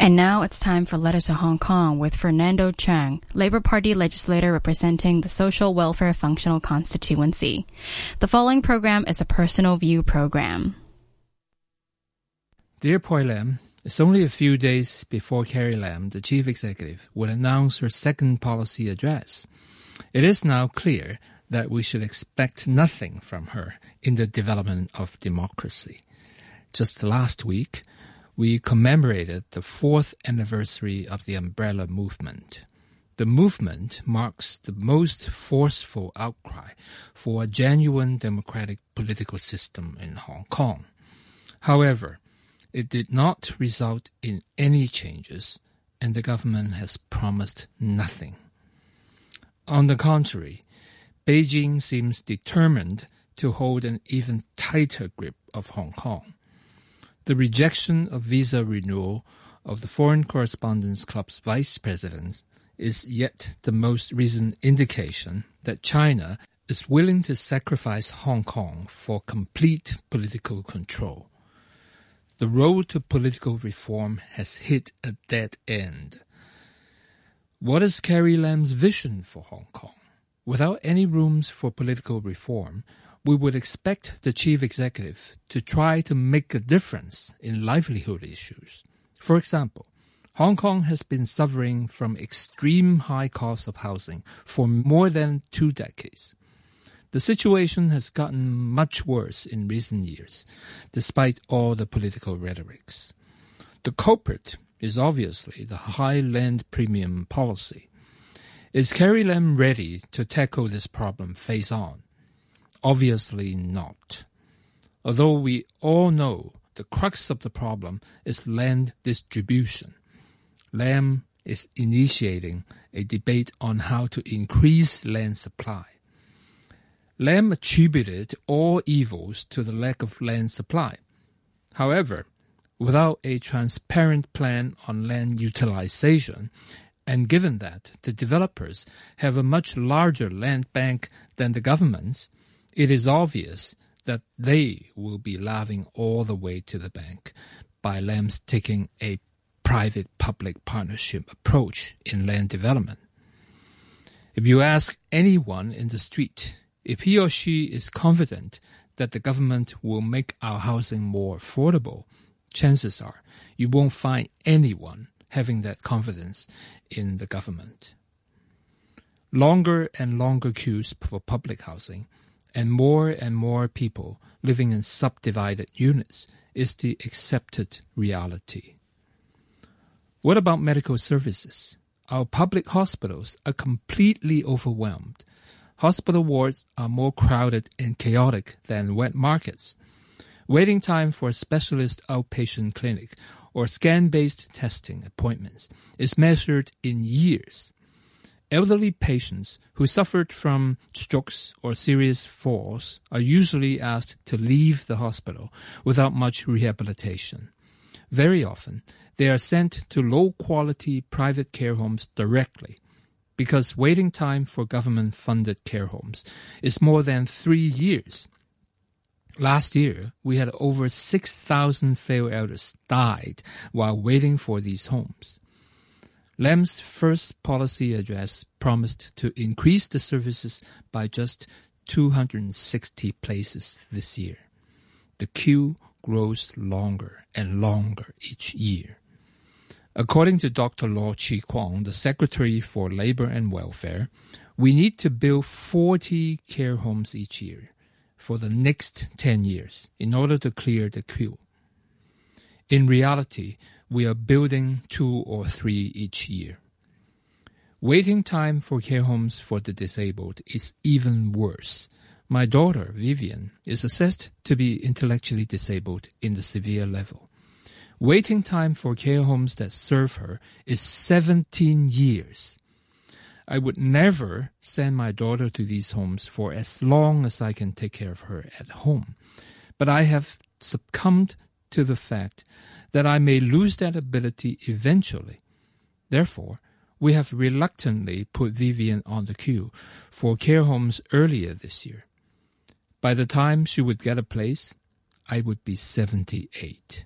And now it's time for Letters to Hong Kong with Fernando Cheung, Labour Party legislator representing the Social Welfare Functional Constituency. The following program is a personal view program. Dear Poi Lam, it's only a few days before Carrie Lam, the chief executive, will announce her second policy address. It is now clear that we should expect nothing from her in the development of democracy. Just last week, we commemorated the fourth anniversary of the umbrella movement. The movement marks the most forceful outcry for a genuine democratic political system in Hong Kong. However, it did not result in any changes, and the government has promised nothing. On the contrary, Beijing seems determined to hold an even tighter grip of Hong Kong. The rejection of visa renewal of the Foreign Correspondents Club's vice president is yet the most recent indication that China is willing to sacrifice Hong Kong for complete political control. The road to political reform has hit a dead end. What is Carrie Lam's vision for Hong Kong? Without any rooms for political reform, we would expect the chief executive to try to make a difference in livelihood issues. For example, Hong Kong has been suffering from extreme high costs of housing for more than two decades. The situation has gotten much worse in recent years, despite all the political rhetorics. The culprit is obviously the high land premium policy. Is Carrie Lam ready to tackle this problem face on? Obviously not. Although we all know the crux of the problem is land distribution. Lam is initiating a debate on how to increase land supply. Lam attributed all evils to the lack of land supply. However, without a transparent plan on land utilization, and given that the developers have a much larger land bank than the governments, it is obvious that they will be laughing all the way to the bank by Lam's taking a private-public partnership approach in land development. If you ask anyone in the street if he or she is confident that the government will make our housing more affordable, chances are you won't find anyone having that confidence in the government. Longer and longer queues for public housing and more and more people living in subdivided units is the accepted reality. What about medical services? Our public hospitals are completely overwhelmed. Hospital wards are more crowded and chaotic than wet markets. Waiting time for a specialist outpatient clinic or scan-based testing appointments is measured in years elderly patients who suffered from strokes or serious falls are usually asked to leave the hospital without much rehabilitation. Very often, they are sent to low quality private care homes directly because waiting time for government funded care homes is more than three years. Last year, we had over 6,000 failed elders died while waiting for these homes. Lam's first policy address promised to increase the services by just 260 places this year. The queue grows longer and longer each year. According to Dr. Law Chi Kwong, the Secretary for Labor and Welfare, we need to build 40 care homes each year for the next 10 years in order to clear the queue. In reality, we are building two or three each year. Waiting time for care homes for the disabled is even worse. My daughter, Vivian, is assessed to be intellectually disabled in the severe level. Waiting time for care homes that serve her is 17 years. I would never send my daughter to these homes for as long as I can take care of her at home. But I have succumbed to the fact that I may lose that ability eventually. Therefore, we have reluctantly put Vivian on the queue for care homes earlier this year. By the time she would get a place, I would be 78.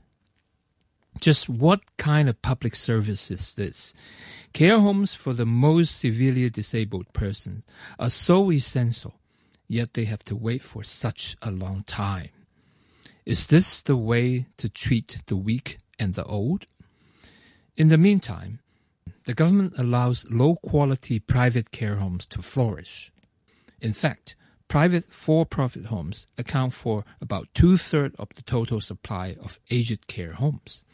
Just what kind of public service is this? Care homes for the most severely disabled persons are so essential, yet they have to wait for such a long time. Is this the way to treat the weak and the old? In the meantime, the government allows low quality private care homes to flourish. In fact, private for profit homes account for about two thirds of the total supply of aged care homes.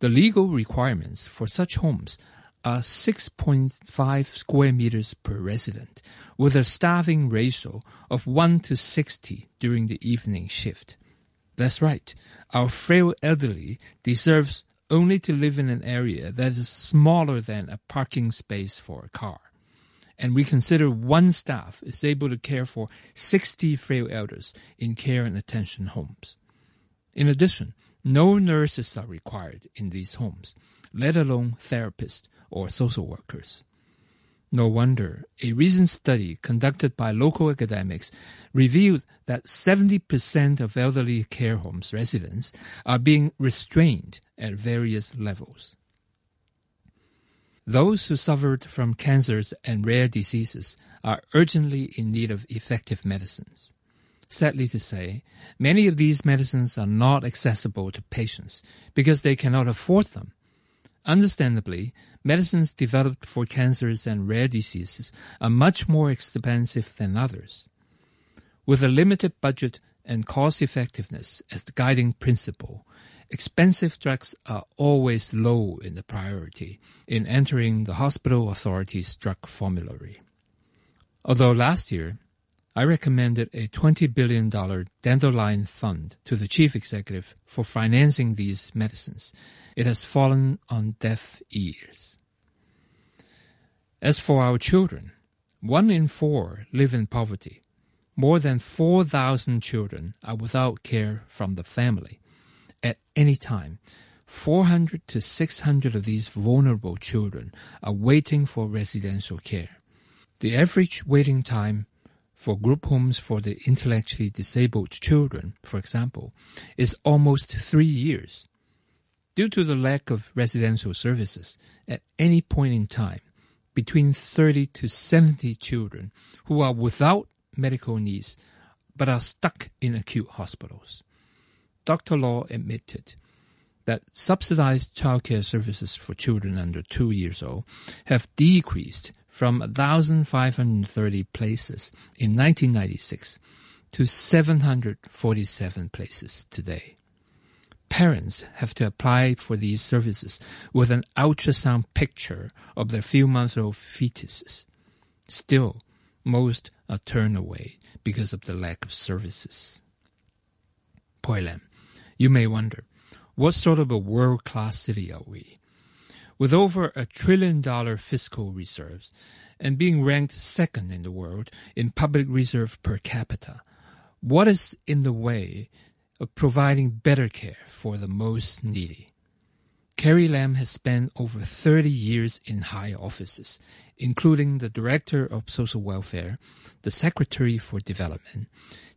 The legal requirements for such homes are 6.5 square meters per resident, with a staffing ratio of 1 to 60 during the evening shift. That's right, our frail elderly deserves only to live in an area that is smaller than a parking space for a car. And we consider one staff is able to care for 60 frail elders in care and attention homes. In addition, no nurses are required in these homes, let alone therapists or social workers. No wonder a recent study conducted by local academics revealed that 70% of elderly care homes residents are being restrained at various levels. Those who suffered from cancers and rare diseases are urgently in need of effective medicines. Sadly to say, many of these medicines are not accessible to patients because they cannot afford them. Understandably, medicines developed for cancers and rare diseases are much more expensive than others. With a limited budget and cost effectiveness as the guiding principle, expensive drugs are always low in the priority in entering the hospital authority's drug formulary. Although last year, I recommended a $20 billion dandelion fund to the chief executive for financing these medicines, it has fallen on deaf ears. As for our children, one in four live in poverty. More than 4,000 children are without care from the family. At any time, 400 to 600 of these vulnerable children are waiting for residential care. The average waiting time for group homes for the intellectually disabled children, for example, is almost three years. Due to the lack of residential services, at any point in time, between 30 to 70 children who are without medical needs but are stuck in acute hospitals. Dr. Law admitted that subsidized childcare services for children under two years old have decreased from 1,530 places in 1996 to 747 places today parents have to apply for these services with an ultrasound picture of their few months old fetuses. Still, most are turned away because of the lack of services. Poilam, you may wonder, what sort of a world class city are we? With over a trillion dollar fiscal reserves and being ranked second in the world in public reserve per capita, what is in the way of providing better care for the most needy. Carrie Lam has spent over 30 years in high offices, including the Director of Social Welfare, the Secretary for Development,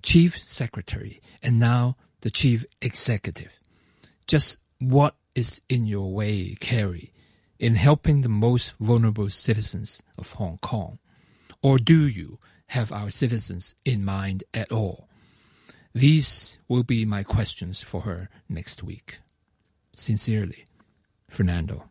Chief Secretary, and now the Chief Executive. Just what is in your way, Carrie, in helping the most vulnerable citizens of Hong Kong? Or do you have our citizens in mind at all? These will be my questions for her next week. Sincerely, Fernando.